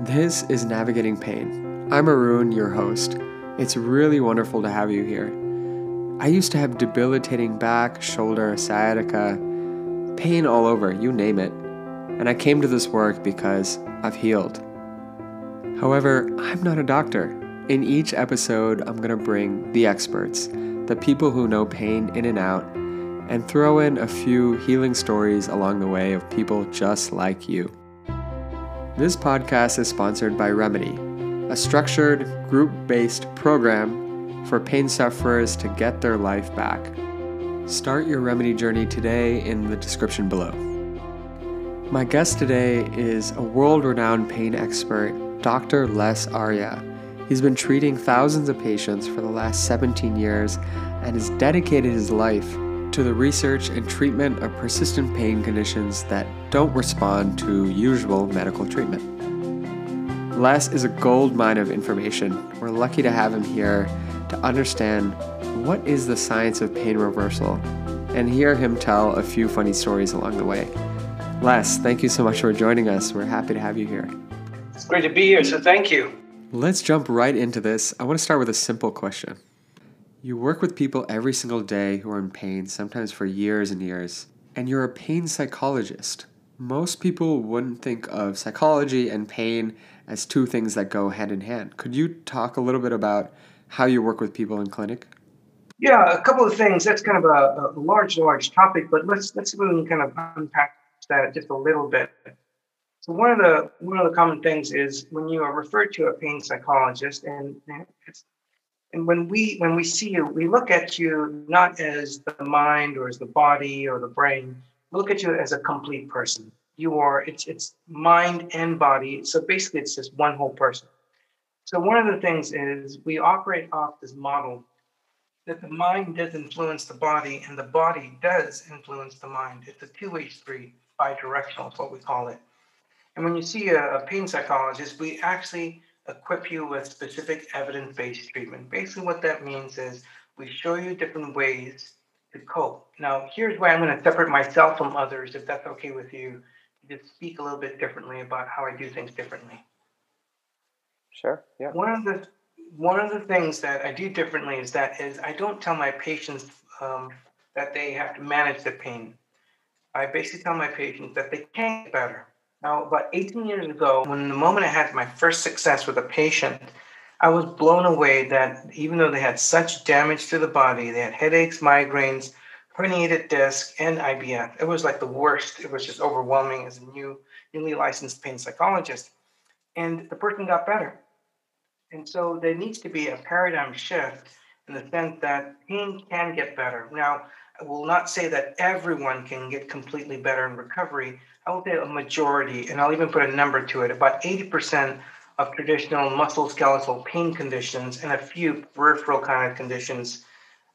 This is Navigating Pain. I'm Arun, your host. It's really wonderful to have you here. I used to have debilitating back, shoulder, sciatica, pain all over, you name it. And I came to this work because I've healed. However, I'm not a doctor. In each episode, I'm going to bring the experts, the people who know pain in and out, and throw in a few healing stories along the way of people just like you. This podcast is sponsored by Remedy, a structured, group based program for pain sufferers to get their life back. Start your Remedy journey today in the description below. My guest today is a world renowned pain expert, Dr. Les Arya. He's been treating thousands of patients for the last 17 years and has dedicated his life to the research and treatment of persistent pain conditions that don't respond to usual medical treatment. Les is a gold mine of information. We're lucky to have him here to understand what is the science of pain reversal and hear him tell a few funny stories along the way. Les, thank you so much for joining us. We're happy to have you here. It's great to be here, so thank you. Let's jump right into this. I want to start with a simple question. You work with people every single day who are in pain, sometimes for years and years, and you're a pain psychologist. Most people wouldn't think of psychology and pain as two things that go hand in hand. Could you talk a little bit about how you work with people in clinic? Yeah, a couple of things. That's kind of a, a large, large topic, but let's let's kind of unpack that just a little bit. So one of the one of the common things is when you are referred to a pain psychologist, and it's and when we when we see you, we look at you not as the mind or as the body or the brain. We look at you as a complete person. You are it's it's mind and body. So basically, it's just one whole person. So one of the things is we operate off this model that the mind does influence the body and the body does influence the mind. It's a two-way street, bi-directional is what we call it. And when you see a, a pain psychologist, we actually equip you with specific evidence-based treatment. Basically, what that means is we show you different ways to cope. Now, here's where I'm going to separate myself from others, if that's okay with you, to speak a little bit differently about how I do things differently. Sure. Yeah. One of the one of the things that I do differently is that is I don't tell my patients um, that they have to manage the pain. I basically tell my patients that they can get better. Now, about 18 years ago, when the moment I had my first success with a patient, I was blown away that even though they had such damage to the body, they had headaches, migraines, herniated disc, and IBS. It was like the worst. It was just overwhelming as a new, newly licensed pain psychologist. And the person got better. And so there needs to be a paradigm shift in the sense that pain can get better. Now, I will not say that everyone can get completely better in recovery. I will say a majority, and I'll even put a number to it. About 80% of traditional musculoskeletal pain conditions and a few peripheral kind of conditions,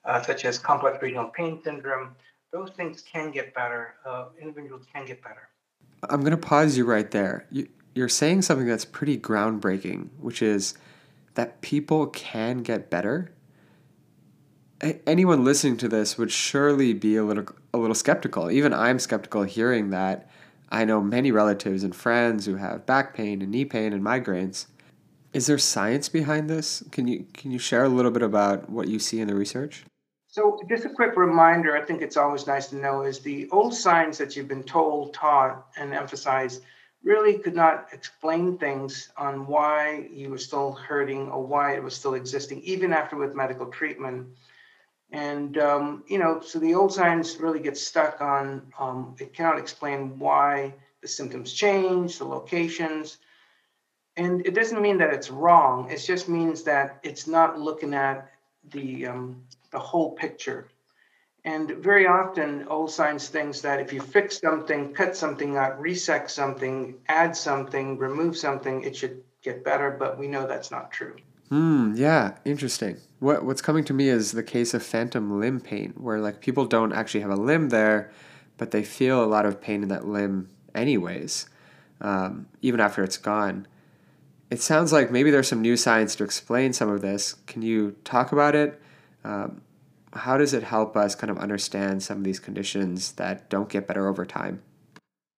uh, such as complex regional pain syndrome, those things can get better. Uh, individuals can get better. I'm going to pause you right there. You, you're saying something that's pretty groundbreaking, which is that people can get better. Anyone listening to this would surely be a little a little skeptical. Even I'm skeptical hearing that. I know many relatives and friends who have back pain and knee pain and migraines. Is there science behind this? Can you can you share a little bit about what you see in the research? So, just a quick reminder, I think it's always nice to know is the old science that you've been told, taught, and emphasized really could not explain things on why you were still hurting or why it was still existing, even after with medical treatment. And, um, you know, so the old science really gets stuck on um, it cannot explain why the symptoms change, the locations. And it doesn't mean that it's wrong. It just means that it's not looking at the, um, the whole picture. And very often, old science thinks that if you fix something, cut something out, resect something, add something, remove something, it should get better. But we know that's not true. Hmm. Yeah. Interesting. What What's coming to me is the case of phantom limb pain, where like people don't actually have a limb there, but they feel a lot of pain in that limb anyways, um, even after it's gone. It sounds like maybe there's some new science to explain some of this. Can you talk about it? Um, how does it help us kind of understand some of these conditions that don't get better over time?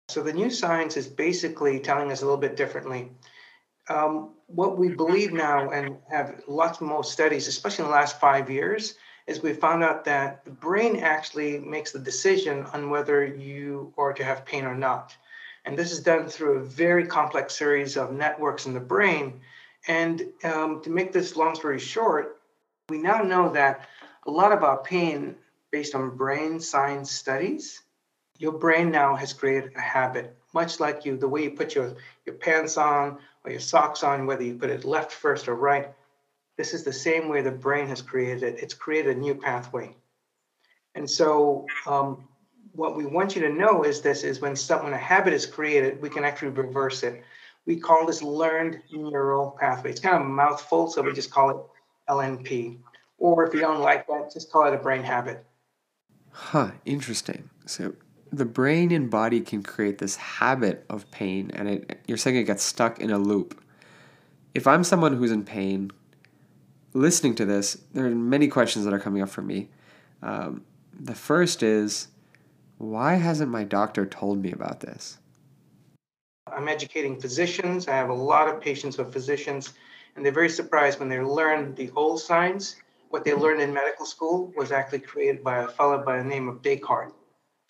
So, the new science is basically telling us a little bit differently. Um, what we believe now and have lots more studies, especially in the last five years, is we found out that the brain actually makes the decision on whether you are to have pain or not. And this is done through a very complex series of networks in the brain. And um, to make this long story short, we now know that a lot our pain, based on brain science studies, your brain now has created a habit, much like you, the way you put your, your pants on or your socks on, whether you put it left first or right. This is the same way the brain has created it. It's created a new pathway. And so um, what we want you to know is this is when a habit is created, we can actually reverse it. We call this learned neural pathway. It's kind of a mouthful, so we just call it LNP. Or if you don't like that, just call it a brain habit. Huh, interesting. So the brain and body can create this habit of pain and it you're saying it gets stuck in a loop. If I'm someone who's in pain, listening to this, there are many questions that are coming up for me. Um, the first is, why hasn't my doctor told me about this? I'm educating physicians. I have a lot of patients with physicians, and they're very surprised when they learn the old signs. What they learned in medical school was actually created by a fellow by the name of Descartes.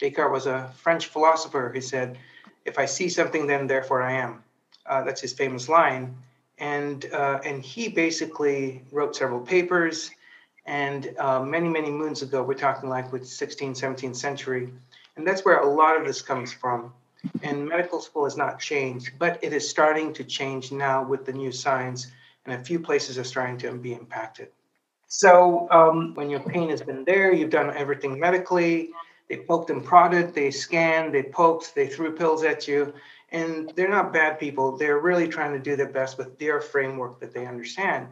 Descartes was a French philosopher who said, If I see something, then therefore I am. Uh, that's his famous line. And, uh, and he basically wrote several papers. And uh, many, many moons ago, we're talking like with 16th, 17th century. And that's where a lot of this comes from. And medical school has not changed, but it is starting to change now with the new science. And a few places are starting to be impacted. So um, when your pain has been there, you've done everything medically, they poked and prodded, they scanned, they poked, they threw pills at you. And they're not bad people. They're really trying to do their best with their framework that they understand.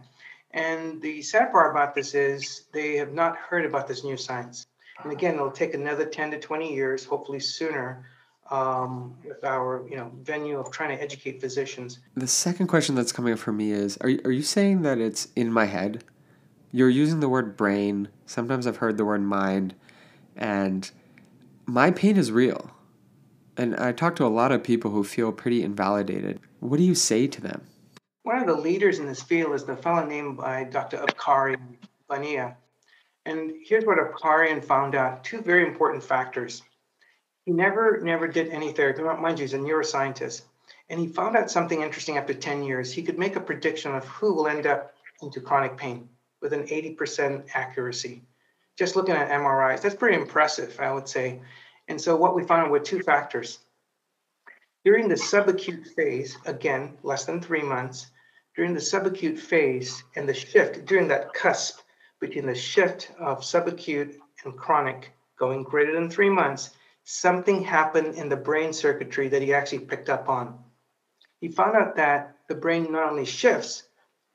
And the sad part about this is they have not heard about this new science. And again, it'll take another 10 to 20 years, hopefully sooner, um, with our you know venue of trying to educate physicians. The second question that's coming up for me is: Are are you saying that it's in my head? You're using the word brain. Sometimes I've heard the word mind, and my pain is real. And I talk to a lot of people who feel pretty invalidated. What do you say to them? One of the leaders in this field is the fellow named by Dr. Apkarian Vania. And here's what Apkarian found out two very important factors. He never, never did any therapy. Mind you, he's a neuroscientist. And he found out something interesting after 10 years. He could make a prediction of who will end up into chronic pain with an 80% accuracy just looking at MRIs. That's pretty impressive, I would say. And so what we found were two factors. During the subacute phase, again, less than three months, during the subacute phase and the shift, during that cusp between the shift of subacute and chronic going greater than three months, something happened in the brain circuitry that he actually picked up on. He found out that the brain not only shifts,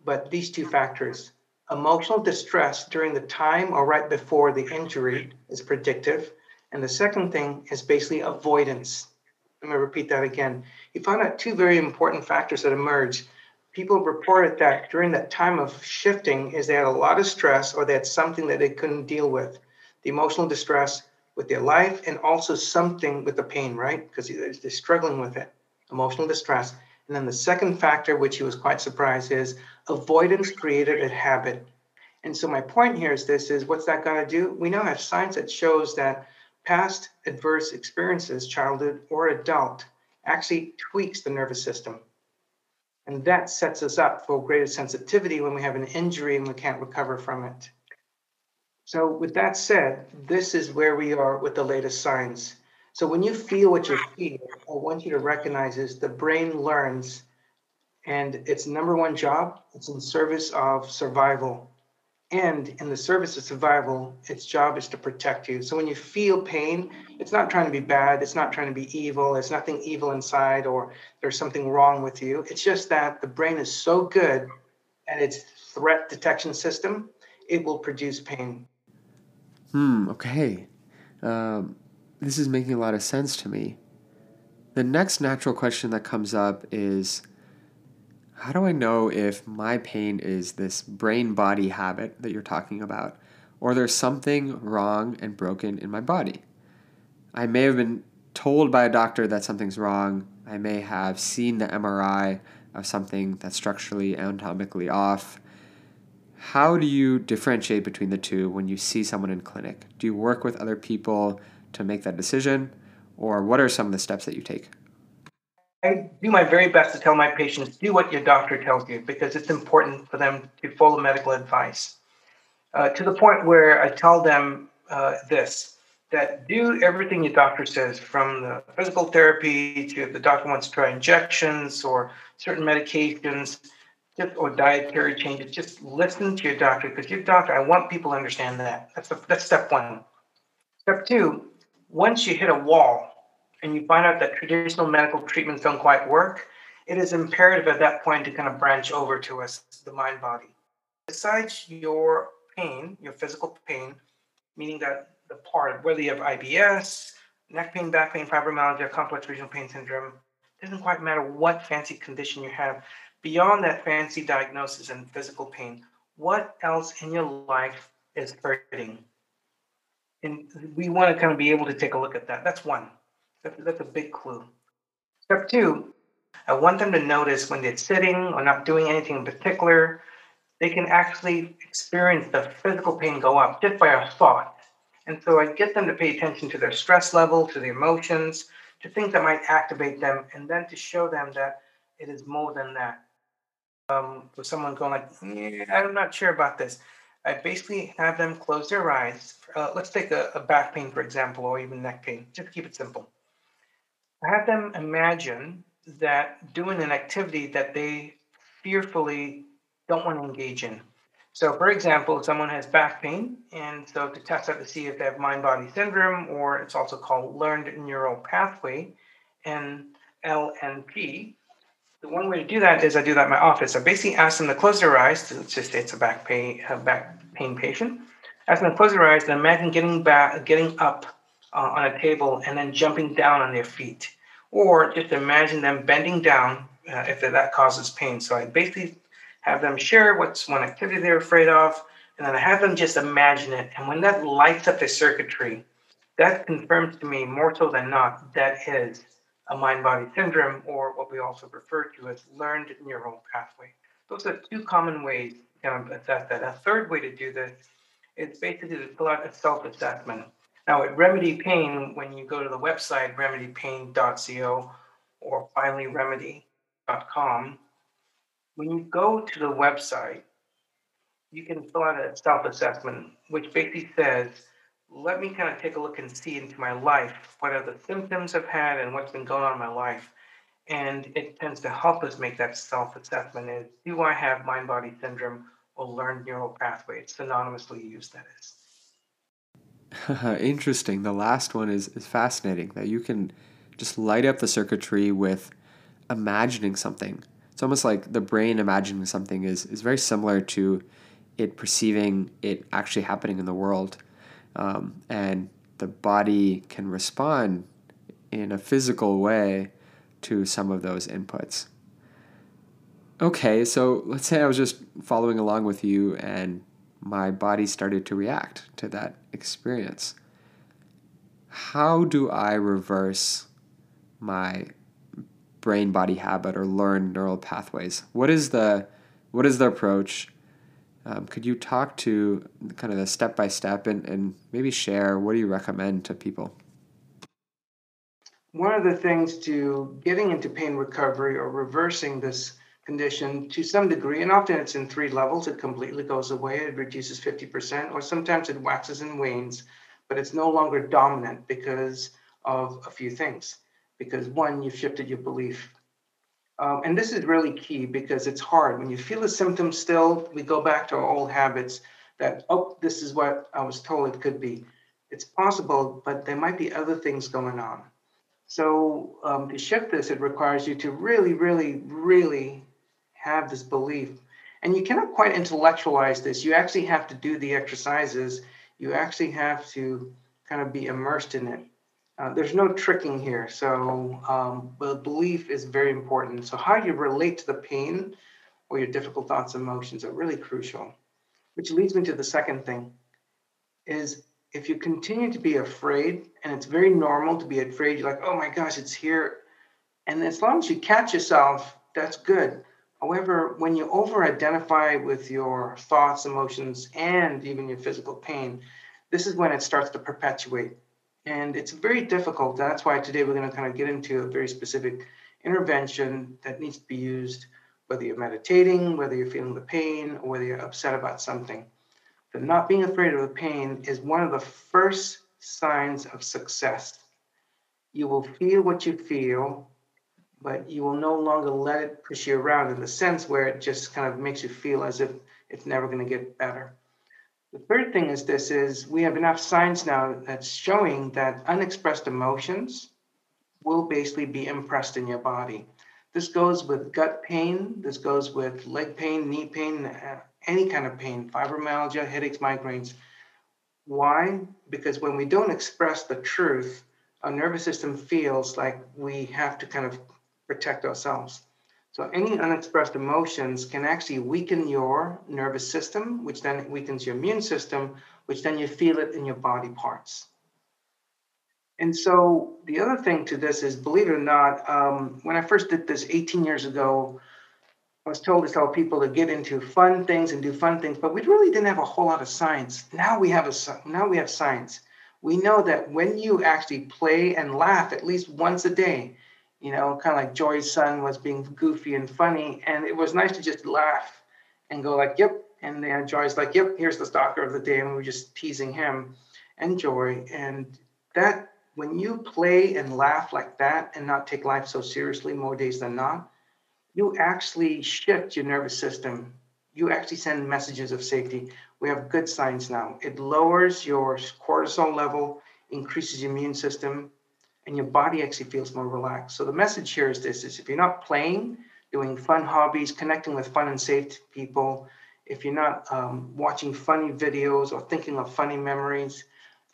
but these two factors Emotional distress during the time or right before the injury is predictive. And the second thing is basically avoidance. Let me repeat that again. He found out two very important factors that emerge. People reported that during that time of shifting is they had a lot of stress or they had something that they couldn't deal with. The emotional distress with their life and also something with the pain, right? Because they're struggling with it. Emotional distress. And then the second factor, which he was quite surprised, is avoidance created a habit. And so my point here is this is what's that going to do? We now have science that shows that past adverse experiences, childhood or adult, actually tweaks the nervous system. And that sets us up for greater sensitivity when we have an injury and we can't recover from it. So, with that said, this is where we are with the latest science. So when you feel what you feel, I want you to recognize is the brain learns and its number one job, it's in service of survival. And in the service of survival, its job is to protect you. So when you feel pain, it's not trying to be bad, it's not trying to be evil, there's nothing evil inside or there's something wrong with you. It's just that the brain is so good at its threat detection system, it will produce pain. Hmm, okay. Um, this is making a lot of sense to me. The next natural question that comes up is how do I know if my pain is this brain body habit that you're talking about, or there's something wrong and broken in my body? I may have been told by a doctor that something's wrong. I may have seen the MRI. of something that's structurally anatomically off. How do you differentiate between the two when you see someone in clinic? Do you work with other people to make that decision, or what are some of the steps that you take? I do my very best to tell my patients do what your doctor tells you because it's important for them to follow medical advice. Uh, to the point where I tell them uh, this that do everything your doctor says from the physical therapy to if the doctor wants to try injections or certain medications just or dietary changes just listen to your doctor because your doctor i want people to understand that that's, a, that's step one step two once you hit a wall and you find out that traditional medical treatments don't quite work it is imperative at that point to kind of branch over to us the mind body besides your pain your physical pain meaning that the part, whether you have IBS, neck pain, back pain, fibromyalgia, complex regional pain syndrome, doesn't quite matter what fancy condition you have. Beyond that fancy diagnosis and physical pain, what else in your life is hurting? And we want to kind of be able to take a look at that. That's one. That's, a big clue. Step two, I want them to notice when they're sitting or not doing anything in particular, they can actually experience the physical pain go up just by a thought. And so I get them to pay attention to their stress level, to the emotions, to things that might activate them, and then to show them that it is more than that. Um, with someone going like, yeah, I'm not sure about this. I basically have them close their eyes. Uh, let's take a, a back pain, for example, or even neck pain. Just keep it simple. I have them imagine that doing an activity that they fearfully don't want to engage in. So, for example, someone has back pain, and so to test out to see if they have mind body syndrome, or it's also called learned neural pathway, and LNP. The one way to do that is I do that in my office. I basically ask them to close their eyes. Let's just say it's a back pain, a back pain patient. Their eyes and imagine getting back, getting up uh, on a table and then jumping down on their feet, or just imagine them bending down uh, if that causes pain. So I basically have them share what's one activity they're afraid of, and then I have them just imagine it. And when that lights up the circuitry, that confirms to me more so than not that is a mind body syndrome, or what we also refer to as learned neural pathway. Those are two common ways assess that. A third way to do this is basically to fill out a self assessment. Now, at Remedy Pain, when you go to the website remedypain.co or finallyremedy.com, when you go to the website, you can fill out a self assessment, which basically says, let me kind of take a look and see into my life. What are the symptoms I've had and what's been going on in my life? And it tends to help us make that self assessment is do I have mind body syndrome or learned neural pathways, It's synonymously used, that is. Interesting. The last one is, is fascinating that you can just light up the circuitry with imagining something it's almost like the brain imagining something is, is very similar to it perceiving it actually happening in the world. Um, and the body can respond in a physical way to some of those inputs. Okay, so let's say I was just following along with you and my body started to react to that experience. How do I reverse my brain body habit or learn neural pathways. What is the what is the approach? Um, could you talk to kind of the step by step and, and maybe share what do you recommend to people? One of the things to getting into pain recovery or reversing this condition to some degree, and often it's in three levels, it completely goes away, it reduces 50%, or sometimes it waxes and wanes, but it's no longer dominant because of a few things because one, you've shifted your belief. Um, and this is really key because it's hard. When you feel the symptoms still, we go back to our old habits that, oh, this is what I was told it could be. It's possible, but there might be other things going on. So um, to shift this, it requires you to really, really, really have this belief. And you cannot quite intellectualize this. You actually have to do the exercises. You actually have to kind of be immersed in it. Uh, there's no tricking here. So um, the belief is very important. So how you relate to the pain or your difficult thoughts and emotions are really crucial. Which leads me to the second thing is if you continue to be afraid, and it's very normal to be afraid, you're like, oh my gosh, it's here. And as long as you catch yourself that's good. However, when you over identify with your thoughts, emotions, and even your physical pain, this is when it starts to perpetuate. And it's very difficult. That's why today we're going to kind of get into a very specific intervention that needs to be used, whether you're meditating, whether you're feeling the pain, or whether you're upset about something. But not being afraid of the pain is one of the first signs of success. You will feel what you feel, but you will no longer let it push you around in the sense where it just kind of makes you feel as if it's never going to get better. The third thing is this is we have enough science now that's showing that unexpressed emotions will basically be impressed in your body. This goes with gut pain, this goes with leg pain, knee pain, uh, any kind of pain, fibromyalgia, headaches, migraines. Why? Because when we don't express the truth, our nervous system feels like we have to kind of protect ourselves. So any unexpressed emotions can actually weaken your nervous system, which then weakens your immune system, which then you feel it in your body parts. And so the other thing to this is, believe it or not, um, when I first did this 18 years ago, I was told to tell people to get into fun things and do fun things, but we really didn't have a whole lot of science. Now we have a now we have science. We know that when you actually play and laugh at least once a day, you know, kind of like Joy's son was being goofy and funny. And it was nice to just laugh and go like, yep. And then Joy's like, yep, here's the stalker of the day. And we were just teasing him and Joy. And that, when you play and laugh like that and not take life so seriously more days than not, you actually shift your nervous system. You actually send messages of safety. We have good science now. It lowers your cortisol level, increases your immune system, and your body actually feels more relaxed. So the message here is this is if you're not playing, doing fun hobbies, connecting with fun and safe people, if you're not um, watching funny videos or thinking of funny memories,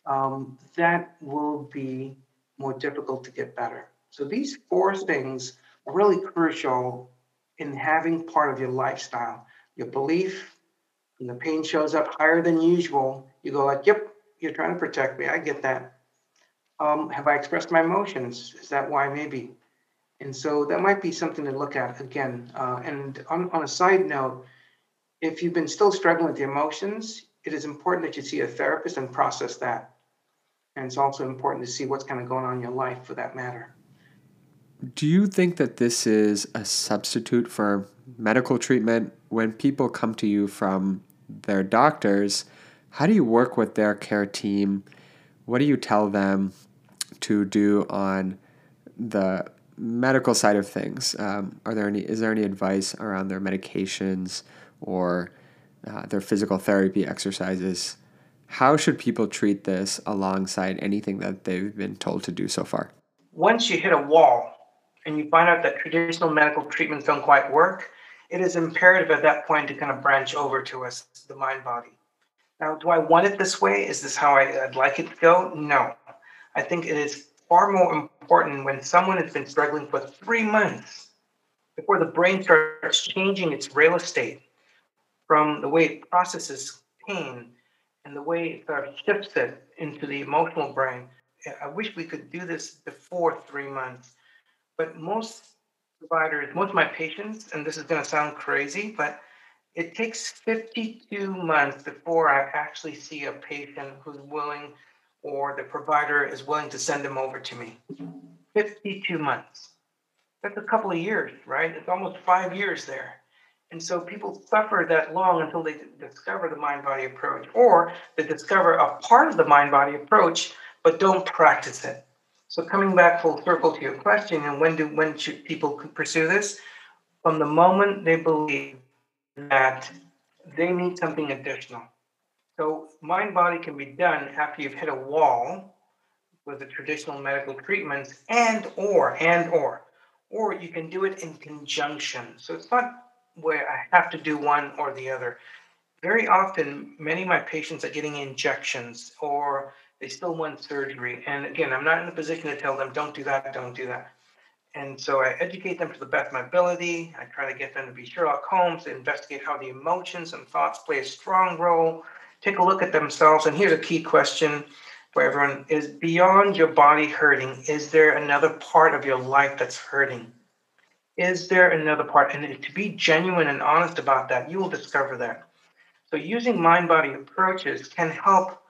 um, that will be more difficult to get better. So these four things are really crucial in having part of your lifestyle. Your belief, when the pain shows up higher than usual, you go like, yep, you're trying to protect me. I get that um, have I expressed my emotions? Is that why maybe? And so that might be something to look at again. Uh, and on, on a side note, if you've been still struggling with the emotions, it is important that you see a therapist and process that. And it's also important to see what's kind of going on in your life for that matter. Do you think that this is a substitute for medical treatment? When people come to you from their doctors, how do you work with their care team? What do you tell them? To do on the medical side of things? Um, are there any? Is there any advice around their medications or uh, their physical therapy exercises? How should people treat this alongside anything that they've been told to do so far? Once you hit a wall and you find out that traditional medical treatments don't quite work, it is imperative at that point to kind of branch over to us, the mind body. Now, do I want it this way? Is this how I, would like it to go? No. I think it is far more important when someone has been struggling for three months before the brain starts changing its real estate from the way it processes pain and the way it sort of shifts it into the emotional brain. I wish we could do this before three months, but most providers, most of my patients, and this is going to sound crazy, but it takes 52 months before I actually see a patient who's willing or the provider is willing to send them over to me. 52 months. That's a couple of years, right? It's almost five years there. And so people suffer that long until they discover the mind body approach, or they discover a part of the mind body approach, but don't practice it. So coming back full circle to your question, and when do when should people pursue this? From the moment they believe that they need something additional. Mind body can be done after you've hit a wall with the traditional medical treatments and or and or or you can do it in conjunction. So it's not where I have to do one or the other. Very often, many of my patients are getting injections or they still want surgery. And again, I'm not in a position to tell them, don't do that, don't do that. And so I educate them to the best of my ability. I try to get them to be Sherlock Holmes, investigate how the emotions and thoughts play a strong role take a look at themselves. And here's a key question for everyone is beyond your body hurting, is there another part of your life that's hurting? Is there another part? And to be genuine and honest about that, you will discover that. So, using mind body approaches can help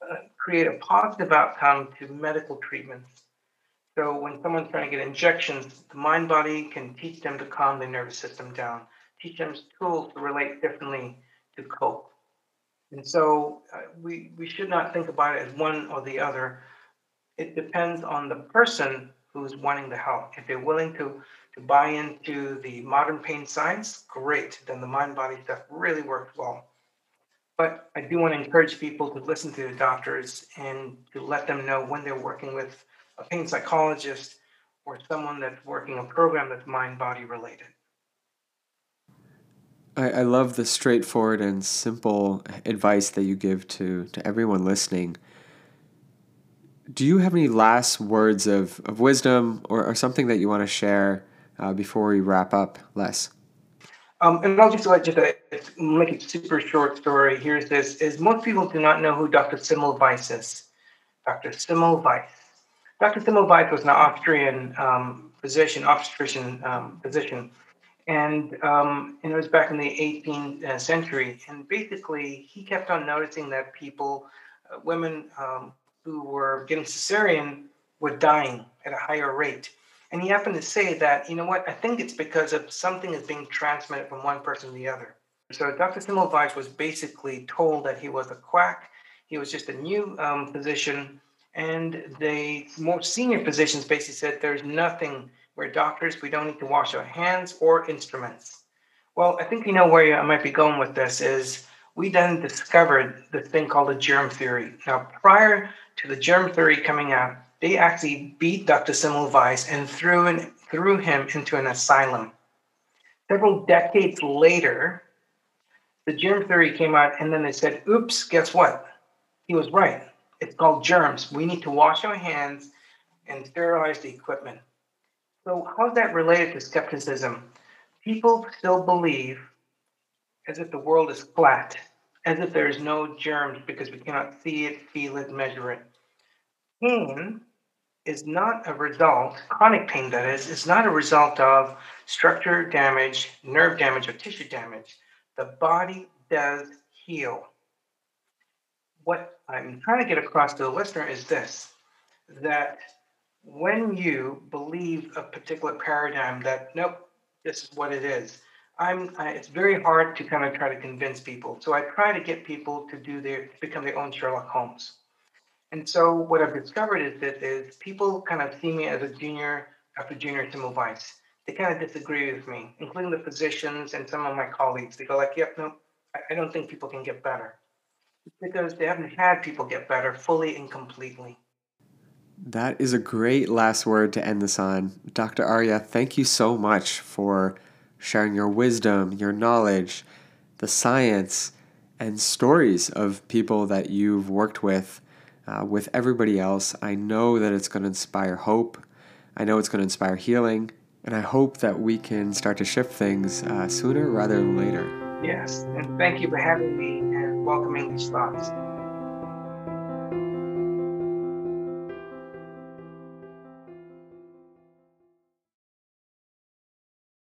uh, create a positive outcome to medical treatments. So, when someone's trying to get injections, the mind body can teach them to calm the nervous system down, teach them tools to relate differently to cope. And so, uh, we, we should not think about it as one or the other. It depends on the person who's wanting the help. If they're willing to to buy into the modern pain science, great. Then the mind body stuff really works well. But I do want to encourage people to listen to the doctors and to let them know when they're working with a pain psychologist or someone that's working a program that's mind body related. I, I love the straightforward and simple advice that you give to, to everyone listening. Do you have any last words of, of wisdom or, or something that you want to share uh, before we wrap up, Les? Um, and I'll just just a, make it super short story. Here's this: is most people do not know who Dr. Semmelweis is. Dr. Semmelweis. Dr. Semmelweis was an Austrian um, physician, obstetrician um, physician, and, um, and it was back in the 18th uh, century. And basically, he kept on noticing that people, uh, women um, who were getting cesarean, were dying at a higher rate. And he happened to say that, you know what, I think it's because of something is being transmitted from one person to the other. So Dr. Semmelweis was basically told that he was a quack. He was just a new um, physician. And the more senior physicians basically said there's nothing, we're doctors, we don't need to wash our hands or instruments. Well, I think you know where I might be going with this is we then discovered this thing called the germ theory. Now, prior to the germ theory coming out, they actually beat Dr. Semmelweis and threw, in, threw him into an asylum. Several decades later, the germ theory came out, and then they said, oops, guess what? He was right. It's called germs. We need to wash our hands and sterilize the equipment. So, how's that related to skepticism? People still believe as if the world is flat, as if there is no germs because we cannot see it, feel it, measure it. Pain is not a result, chronic pain that is, is not a result of structure damage, nerve damage, or tissue damage. The body does heal. What I'm trying to get across to the listener is this that when you believe a particular paradigm that, nope, this is what it is, I'm, I, it's very hard to kind of try to convince people. So I try to get people to do their, become their own Sherlock Holmes. And so what I've discovered is that is people kind of see me as a junior after junior Semmelweis. They kind of disagree with me, including the physicians and some of my colleagues. They go like, yep, no, I don't think people can get better. Because they haven't had people get better fully and completely. That is a great last word to end this on. Dr. Arya, thank you so much for sharing your wisdom, your knowledge, the science, and stories of people that you've worked with uh, with everybody else. I know that it's going to inspire hope. I know it's going to inspire healing. And I hope that we can start to shift things uh, sooner rather than later. Yes. And thank you for having me and welcoming these thoughts.